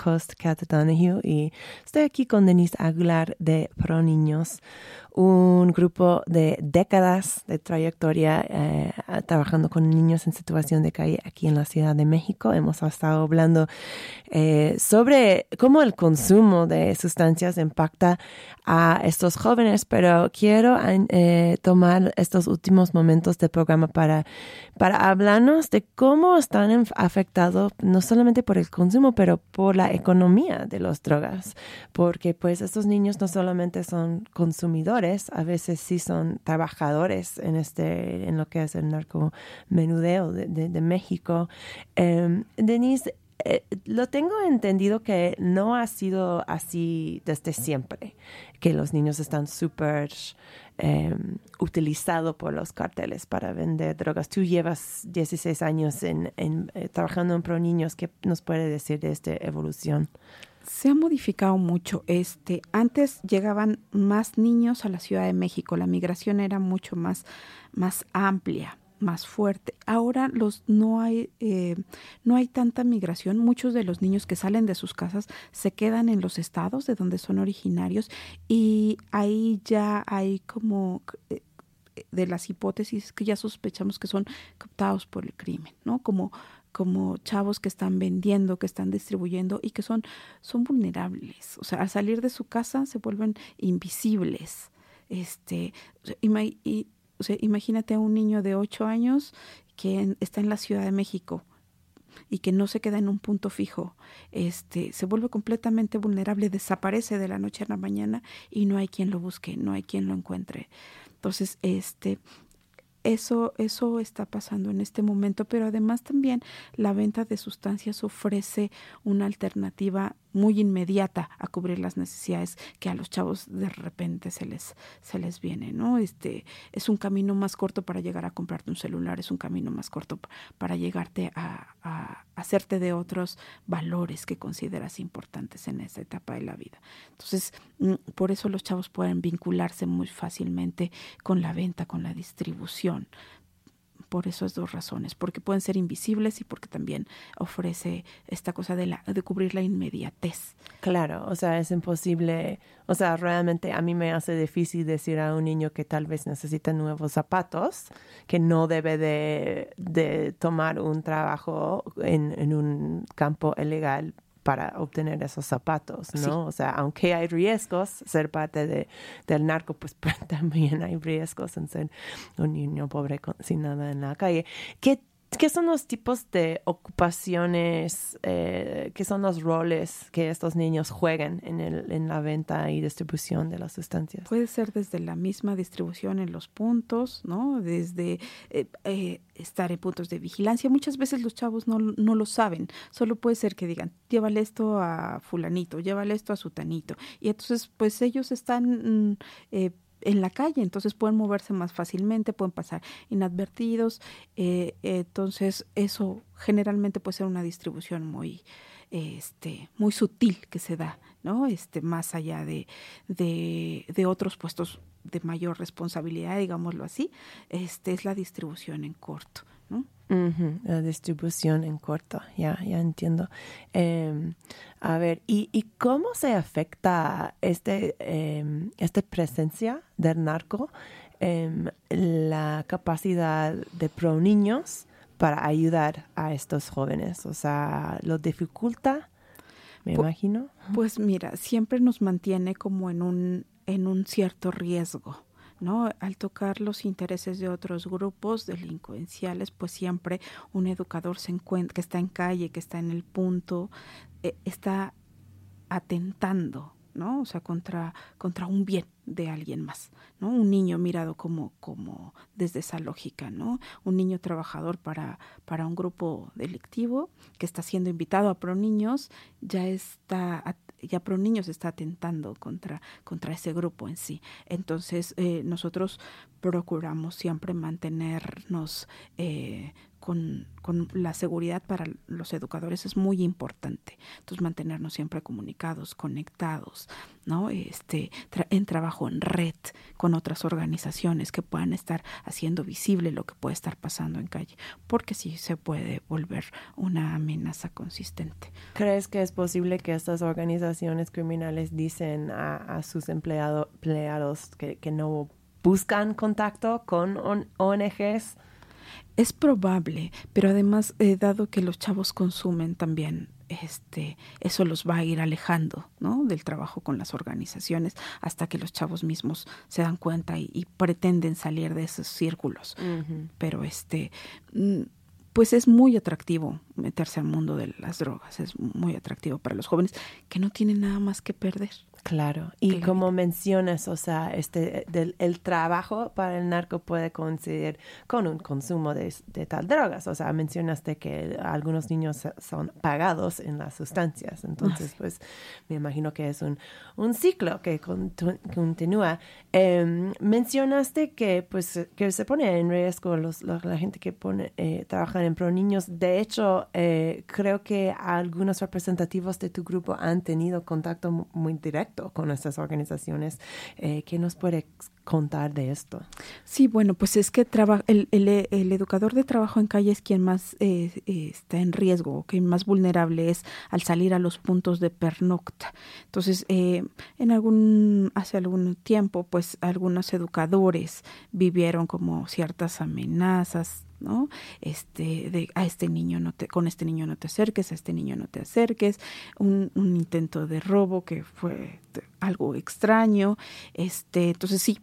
Host, Kat Donahue, y estoy aquí con Denise Aguilar de Pro Niños, un grupo de décadas de trayectoria eh, trabajando con niños en situación de calle aquí en la Ciudad de México. Hemos estado hablando eh, sobre cómo el consumo de sustancias impacta a estos jóvenes, pero quiero eh, tomar estos últimos momentos del programa para, para hablarnos de cómo están afectados no solamente por el consumo, pero por la economía de las drogas, porque pues estos niños no solamente son consumidores, a veces sí son trabajadores en este, en lo que es el narcomenudeo de, de, México. Em, Denise, eh, lo tengo entendido que no ha sido así desde siempre, que los niños están súper em, utilizados por los carteles para vender drogas. Tú llevas 16 años en, en eh, trabajando en Pro Niños. ¿Qué nos puede decir de esta evolución? Se ha modificado mucho. Este, antes llegaban más niños a la Ciudad de México, la migración era mucho más, más amplia, más fuerte. Ahora los no hay eh, no hay tanta migración. Muchos de los niños que salen de sus casas se quedan en los estados de donde son originarios y ahí ya hay como eh, de las hipótesis que ya sospechamos que son captados por el crimen, ¿no? Como como chavos que están vendiendo, que están distribuyendo y que son, son vulnerables. O sea, al salir de su casa se vuelven invisibles. Este, y, o sea, imagínate a un niño de 8 años que está en la Ciudad de México y que no se queda en un punto fijo, este, se vuelve completamente vulnerable, desaparece de la noche a la mañana y no hay quien lo busque, no hay quien lo encuentre. Entonces, este, eso, eso está pasando en este momento, pero además también la venta de sustancias ofrece una alternativa muy inmediata a cubrir las necesidades que a los chavos de repente se les, se les viene, ¿no? Este, es un camino más corto para llegar a comprarte un celular, es un camino más corto para llegarte a, a hacerte de otros valores que consideras importantes en esa etapa de la vida. Entonces, mm, por eso los chavos pueden vincularse muy fácilmente con la venta, con la distribución, por esas dos razones, porque pueden ser invisibles y porque también ofrece esta cosa de, la, de cubrir la inmediatez. Claro, o sea, es imposible, o sea, realmente a mí me hace difícil decir a un niño que tal vez necesita nuevos zapatos, que no debe de, tomar un trabajo en, en un campo ilegal para obtener esos zapatos, ¿no? O sea, aunque hay riesgos, ser parte de, del narco, pues, <laughs> también hay riesgos en ser un niño pobre sin nada en la calle. ¿Qué ¿Qué son los tipos de ocupaciones, eh, qué son los roles que estos niños juegan en, el, en la venta y distribución de las sustancias? Puede ser desde la misma distribución en los puntos, ¿no? Desde eh, eh, estar en puntos de vigilancia. Muchas veces los chavos no, no lo saben. Solo puede ser que digan, llévale esto a fulanito, llévale esto a sutanito. Y entonces, pues ellos están... Mm, en la calle, entonces pueden moverse más fácilmente, pueden pasar inadvertidos, eh, entonces eso generalmente puede ser una distribución muy, este, muy sutil que se da, ¿no? Este, más allá de, de, de otros puestos de mayor responsabilidad, digámoslo así, este es la distribución en corto, ¿no? La distribución en corto, ya, ya entiendo. Em, a ver, ¿y, ¿y, cómo se afecta este, eh, esta presencia del narco en la capacidad de pro niños para ayudar a estos jóvenes? O sea, ¿lo dificulta? Me imagino. Pues mira, siempre nos mantiene como en un, en un cierto riesgo ¿no? Al tocar los intereses de otros grupos delincuenciales, pues siempre un educador se encuentra, que está en calle, que está en el punto, eh, está atentando, ¿no? O sea, contra, contra un bien de alguien más, ¿no? Un niño mirado como, como desde esa lógica, ¿no? Un niño trabajador para, para un grupo delictivo que está siendo invitado a pro niños, ya está ya Pro Niños está atentando contra, contra ese grupo en sí. Entonces, eh, nosotros procuramos siempre mantenernos eh, con, con la seguridad para los educadores es muy importante. Entonces, mantenernos siempre comunicados, conectados, ¿no? Este, tra- en trabajo en red con otras organizaciones que puedan estar haciendo visible lo que puede estar pasando en calle, porque sí se puede volver una amenaza consistente. ¿Crees que es posible que estas organizaciones criminales dicen a, a sus empleado- empleados que, que no buscan contacto con on- ONGs? Es probable, pero además, eh, dado que los chavos consumen también, este, eso los va a ir alejando, ¿no? Del trabajo con las organizaciones hasta que los chavos mismos se dan cuenta y, y pretenden salir de esos círculos. Pero este, mm, pues es muy atractivo meterse al mundo de las drogas, es muy atractivo para los jóvenes que no tienen nada más que perder. Claro, y Claro. como mencionas, o sea, este, del, el trabajo para el narco puede coincidir con un consumo de, de tal drogas. O sea, mencionaste que algunos niños son pagados en las sustancias. Entonces, pues, me imagino que es un, un ciclo que continúa. Em, mencionaste que, pues, que se pone en riesgo los, los- la gente que pone, eh, trabaja en pro niños. De hecho, eh, creo que algunos representativos de tu grupo han tenido contacto mu- muy directo con estas organizaciones. Eh, ¿Qué nos puede contar de esto? Sí, bueno, pues es que el, el- educador de trabajo en calle es quien más eh, está en riesgo, quien más vulnerable es al salir a los puntos de pernocta. Entonces, eh, en algún, hace algún tiempo, pues algunos educadores vivieron como ciertas amenazas, ¿no? Este, de a este niño no te, con este niño no te acerques, a este niño no te acerques, un, un intento de robo que fue algo extraño, este, entonces sí,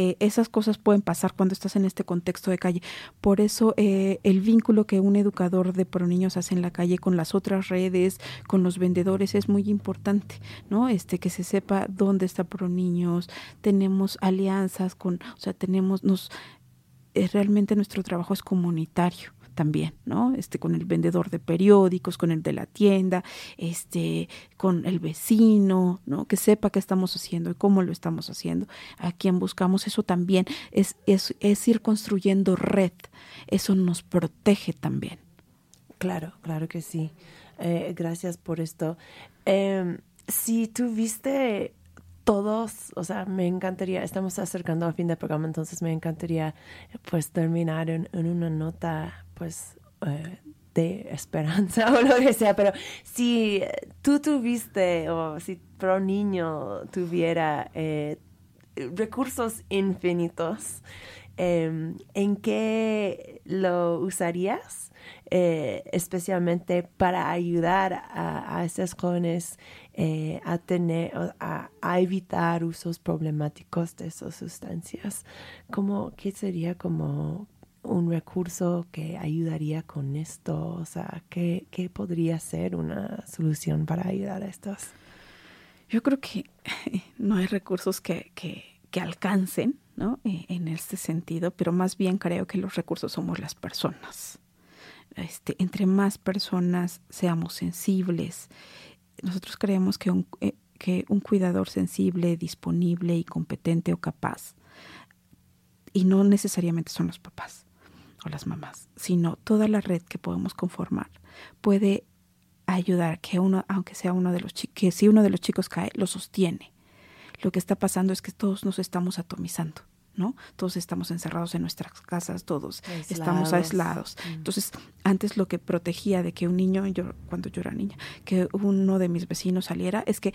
eh, esas cosas pueden pasar cuando estás en este contexto de calle. Por eso eh, el vínculo que un educador de pro niños hace en la calle con las otras redes, con los vendedores, es muy importante, ¿no? Este, que se sepa dónde está pro niños, tenemos alianzas con, o sea, tenemos, nos, eh, realmente nuestro trabajo es comunitario también, ¿no? Este, con el vendedor de periódicos, con el de la tienda, este, con el vecino, ¿no? Que sepa qué estamos haciendo y cómo lo estamos haciendo, a quién buscamos, eso también es, es, es ir construyendo red, eso nos protege también. Claro, claro que sí. Eh, gracias por esto. Em, si tuviste todos, o sea, me encantaría, estamos acercando al fin del programa, entonces me encantaría pues terminar en, una nota pues eh, de esperanza <laughs> o lo que sea, pero si tú tuviste o si Pro Niño tuviera eh, recursos infinitos, eh, ¿en qué lo usarías? Eh, especialmente para ayudar a, a esos jóvenes eh, a tener, a, a evitar usos problemáticos de esas sustancias. ¿Cómo, ¿Qué sería como un recurso que ayudaría con esto? O sea, ¿qué, qué podría ser una solución para ayudar a estos? Yo creo que <laughs> no hay recursos que, que, que alcancen, ¿no? Eh, En este sentido, pero más bien creo que los recursos somos las personas. Este, entre más personas seamos sensibles, nosotros creemos que un, eh, que un cuidador sensible, disponible y competente o capaz, y no necesariamente son los papás o las mamás, sino toda la red que podemos conformar, puede ayudar que uno, aunque sea uno de los chicos, que si uno de los chicos cae, lo sostiene. Lo que está pasando es que todos nos estamos atomizando. ¿No? Todos estamos encerrados en nuestras casas, todos estamos aislados. Entonces, antes lo que protegía de que un niño, yo cuando yo era niña, que uno de mis vecinos saliera, es que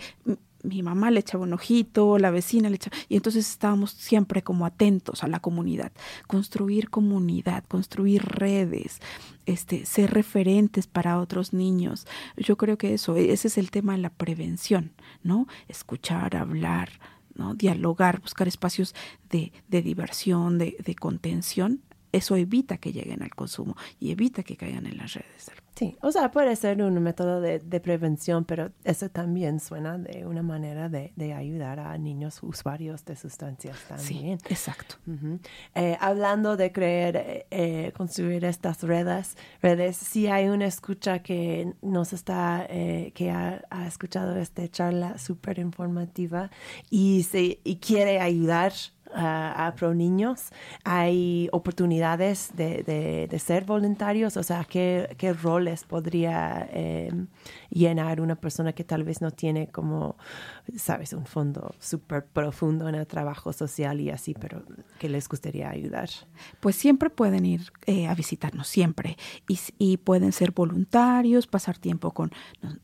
mi mamá le echaba un ojito, la vecina le echaba, y entonces estábamos siempre como atentos a la comunidad, construir comunidad, construir redes, este, ser referentes para otros niños. Yo creo que eso, ese es el tema de la prevención, ¿no? Escuchar, hablar, ¿no? dialogar, buscar espacios de, de diversión, de, de, contención, eso evita que lleguen al consumo y evita que caigan en las redes. Sí, o sea, puede ser un método de, de prevención, pero eso también suena de una manera de, de, ayudar a niños usuarios de sustancias también. Sí, exacto. Uh -huh. eh, hablando de creer, eh, construir estas redes, redes, si hay una escucha que nos está, eh, que ha, ha, escuchado esta charla súper informativa y, se, y quiere ayudar a, pro niños, hay oportunidades de, de- de ser voluntarios, o sea, ¿qué, qué roles podría eh, llenar una persona que tal vez no tiene como, sabes, un fondo súper profundo en el trabajo social y así, pero que les gustaría ayudar? Pues siempre pueden ir eh, a visitarnos, siempre. Y, y pueden ser voluntarios, pasar tiempo con,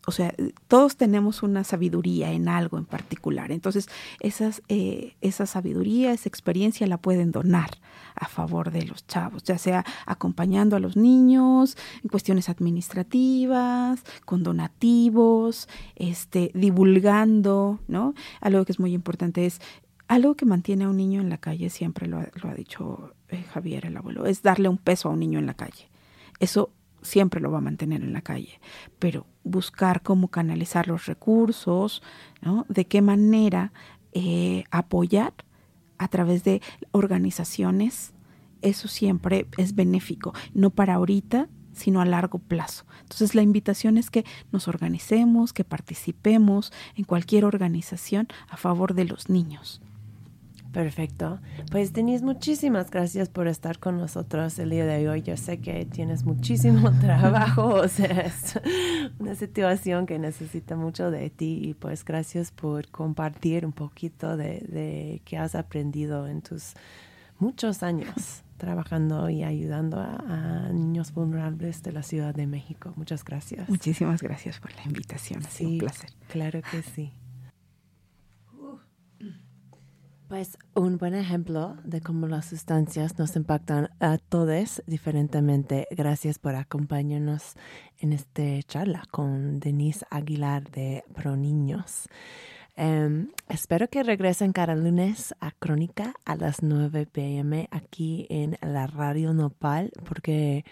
o sea, todos tenemos una sabiduría en algo en particular. Entonces, esas, eh, esa sabiduría, esa experiencia la pueden donar a favor de los chavos, ya sea acompañando a los niños en cuestiones administrativas, con donativos, este, divulgando, ¿no? Algo que es muy importante es algo que mantiene a un niño en la calle, siempre lo ha, lo ha dicho eh, Javier, el abuelo, es darle un peso a un niño en la calle. Eso siempre lo va a mantener en la calle, pero buscar cómo canalizar los recursos, ¿no? De qué manera eh, apoyar a través de organizaciones, eso siempre es benéfico, no para ahorita, sino a largo plazo. Entonces la invitación es que nos organicemos, que participemos en cualquier organización a favor de los niños. Perfecto. Pues Denise, muchísimas gracias por estar con nosotros el día de hoy. Yo sé que tienes muchísimo <laughs> trabajo, o sea, es una situación que necesita mucho de ti y pues gracias por compartir un poquito de, de qué has aprendido en tus muchos años trabajando y ayudando a, a niños vulnerables de la Ciudad de México. Muchas gracias. Muchísimas gracias por la invitación. Ha sido un placer. Claro que sí. Pues un buen ejemplo de cómo las sustancias nos impactan a todos diferentemente. Gracias por acompañarnos en esta charla con Denise Aguilar de Pro Niños. Em, espero que regresen cada lunes a Crónica a las 9 pm aquí en la Radio Nopal porque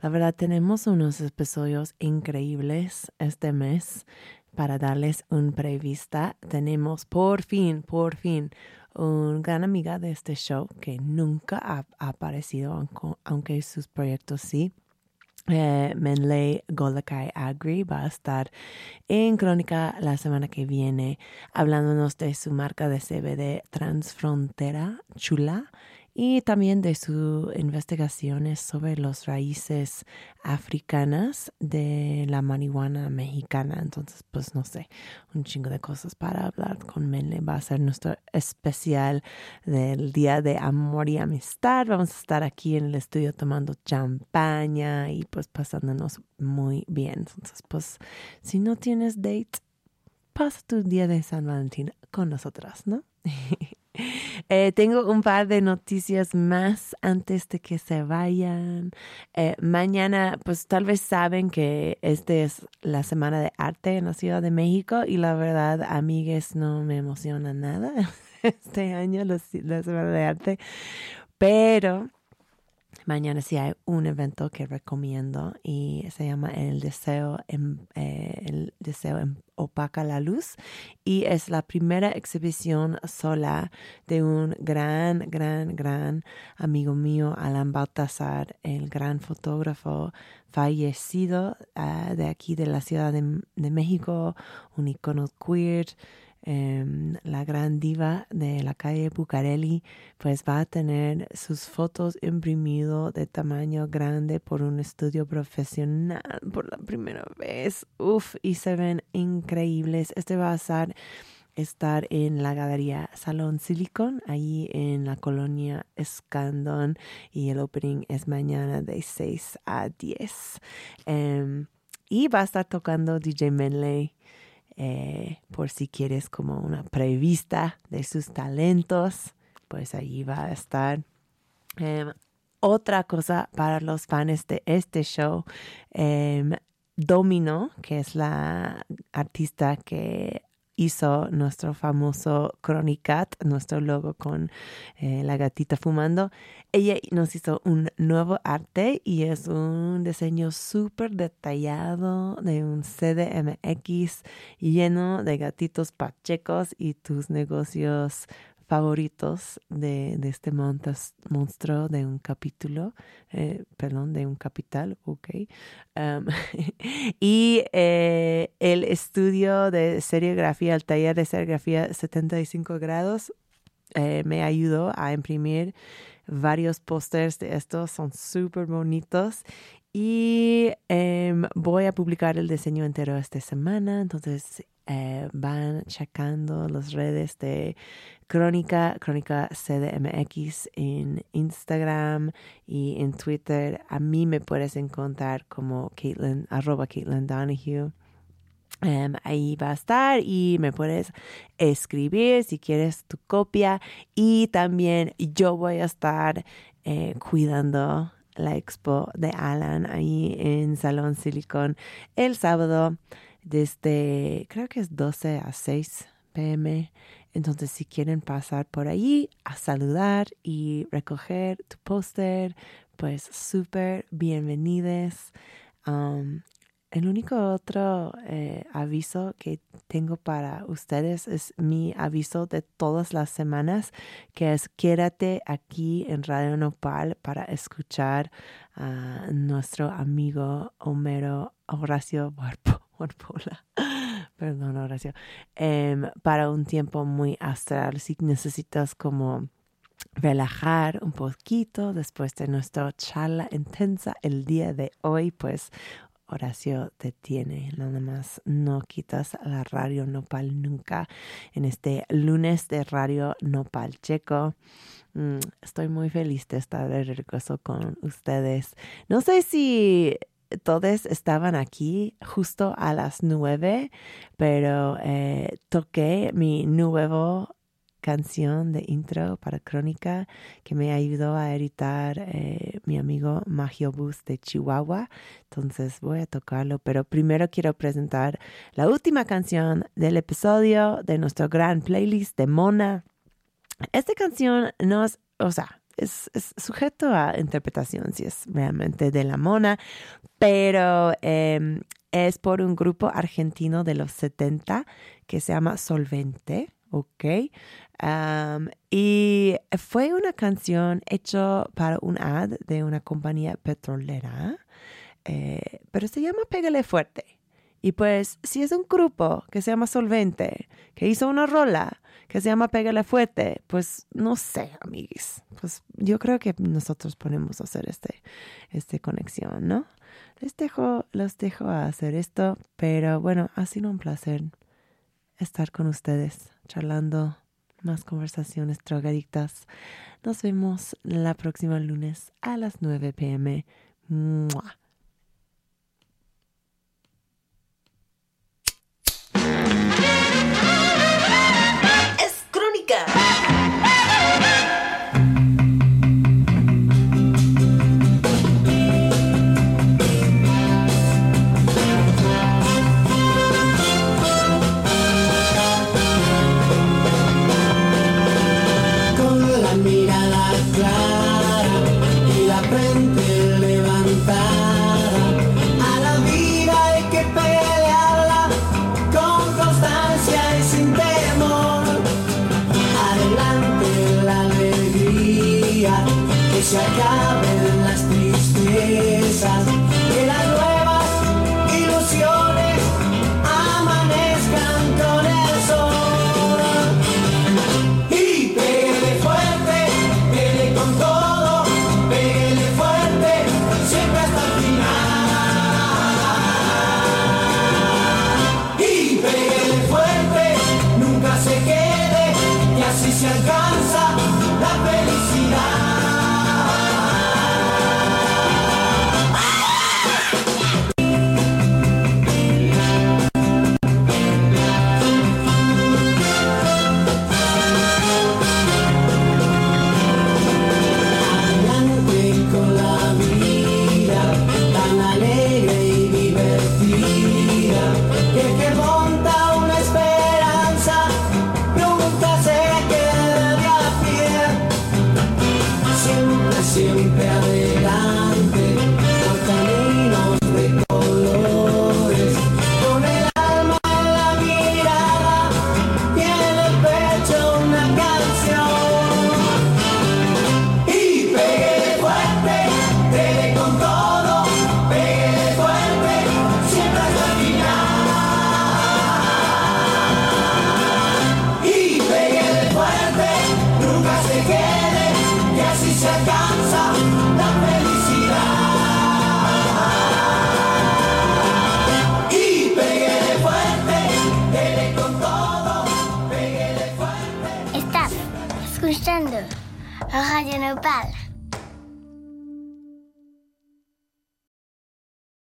la verdad tenemos unos episodios increíbles este mes para darles un prevista. Tenemos por fin, por fin, una gran amiga de este show que nunca ha, aparecido, aunque sus proyectos sí. Eh, Menley Golakai Agri va a estar en Crónica la semana que viene hablándonos de su marca de CBD Transfrontera Chula y también de sus investigaciones sobre las raíces africanas de la marihuana mexicana. Entonces, pues no sé, un chingo de cosas para hablar con Menle. Va a ser nuestro especial del Día de Amor y Amistad. Vamos a estar aquí en el estudio tomando champaña y pues pasándonos muy bien. Entonces, pues si no tienes date, pasa tu día de San Valentín con nosotras, ¿no? <laughs> Eh, tengo un par de noticias más antes de que se vayan. Eh, mañana, pues tal vez saben que esta es la Semana de Arte en la Ciudad de México y la verdad, amigues, no me emociona nada <laughs> este año la, la Semana de Arte, pero mañana sí hay un evento que recomiendo y se llama El Deseo, en, eh, el deseo opaca la luz. Y es la primera exhibición sola de un gran, gran, gran amigo mío, Alan Baltasar, el gran fotógrafo fallecido uh, de aquí de la Ciudad de, de México, un icono queer, Um, la gran diva de la calle Bucareli, pues va a tener sus fotos imprimido de tamaño grande por un estudio profesional por la primera vez. Uf, y se ven increíbles. Este va a estar, estar en la galería Salón Silicon, ahí en la colonia Escandón, y el opening es mañana de 6 a 10. Um, y va a estar tocando DJ Menley. Eh, por si quieres como una prevista de sus talentos, pues allí va a estar. Eh, otra cosa para los fans de este show, eh, Domino, que es la artista que hizo nuestro famoso Chronicat, nuestro logo con eh, la gatita fumando. Ella nos hizo un nuevo arte y es un diseño súper detallado de un CDMX lleno de gatitos pachecos y tus negocios favoritos de, de este montas, monstruo de un capítulo, eh, perdón, de un capital, ok. Um, <laughs> y eh, el estudio de serigrafía, el taller de serigrafía 75 grados, eh, me ayudó a imprimir varios pósters de estos, son súper bonitos. Y em, voy a publicar el diseño entero esta semana, entonces eh, van checando las redes de Crónica, Crónica CDMX en Instagram y en Twitter. A mí me puedes encontrar como Caitlin, arroba Caitlin Donahue. Em, ahí va a estar y me puedes escribir si quieres tu copia y también yo voy a estar eh, cuidando la expo de Alan ahí en Salón Silicon el sábado desde creo que es 12 a 6 pm entonces si quieren pasar por ahí a saludar y recoger tu póster pues súper bienvenidos um, el único otro eh, aviso que tengo para ustedes es mi aviso de todas las semanas, que es quédate aquí en Radio Nopal para escuchar a nuestro amigo Homero Horacio Warpola. <laughs> Perdón, Horacio. Em, para un tiempo muy astral, si necesitas como relajar un poquito después de nuestra charla intensa el día de hoy, pues Horacio te tiene, nada más no quitas la radio nopal nunca en este lunes de radio nopal checo. Mm, estoy muy feliz de estar de regreso con ustedes. No sé si todos estaban aquí justo a las nueve, pero eh, toqué mi nuevo canción de intro para Crónica que me ayudó a editar eh, mi amigo Magiobus de Chihuahua. Entonces voy a tocarlo, pero primero quiero presentar la última canción del episodio de nuestro gran playlist de Mona. Esta canción nos, o sea, es, sujeto a interpretación si es realmente de la Mona, pero em, es por un grupo argentino de los 70 que se llama Solvente. ¿ok? y fue una canción hecha para un ad de una compañía petrolera, eh, pero se llama Pégale Fuerte. Y pues, si es un grupo que se llama Solvente, que hizo una rola que se llama Pégale Fuerte, pues no sé, amiguis. Pues yo creo que nosotros podemos hacer este, este conexión, ¿no? Les dejo, los dejo a hacer esto, pero bueno, ha sido un placer estar con ustedes, charlando más conversaciones drogadictas. Nos vemos la próxima lunes a las 9 pm. Es que se acaben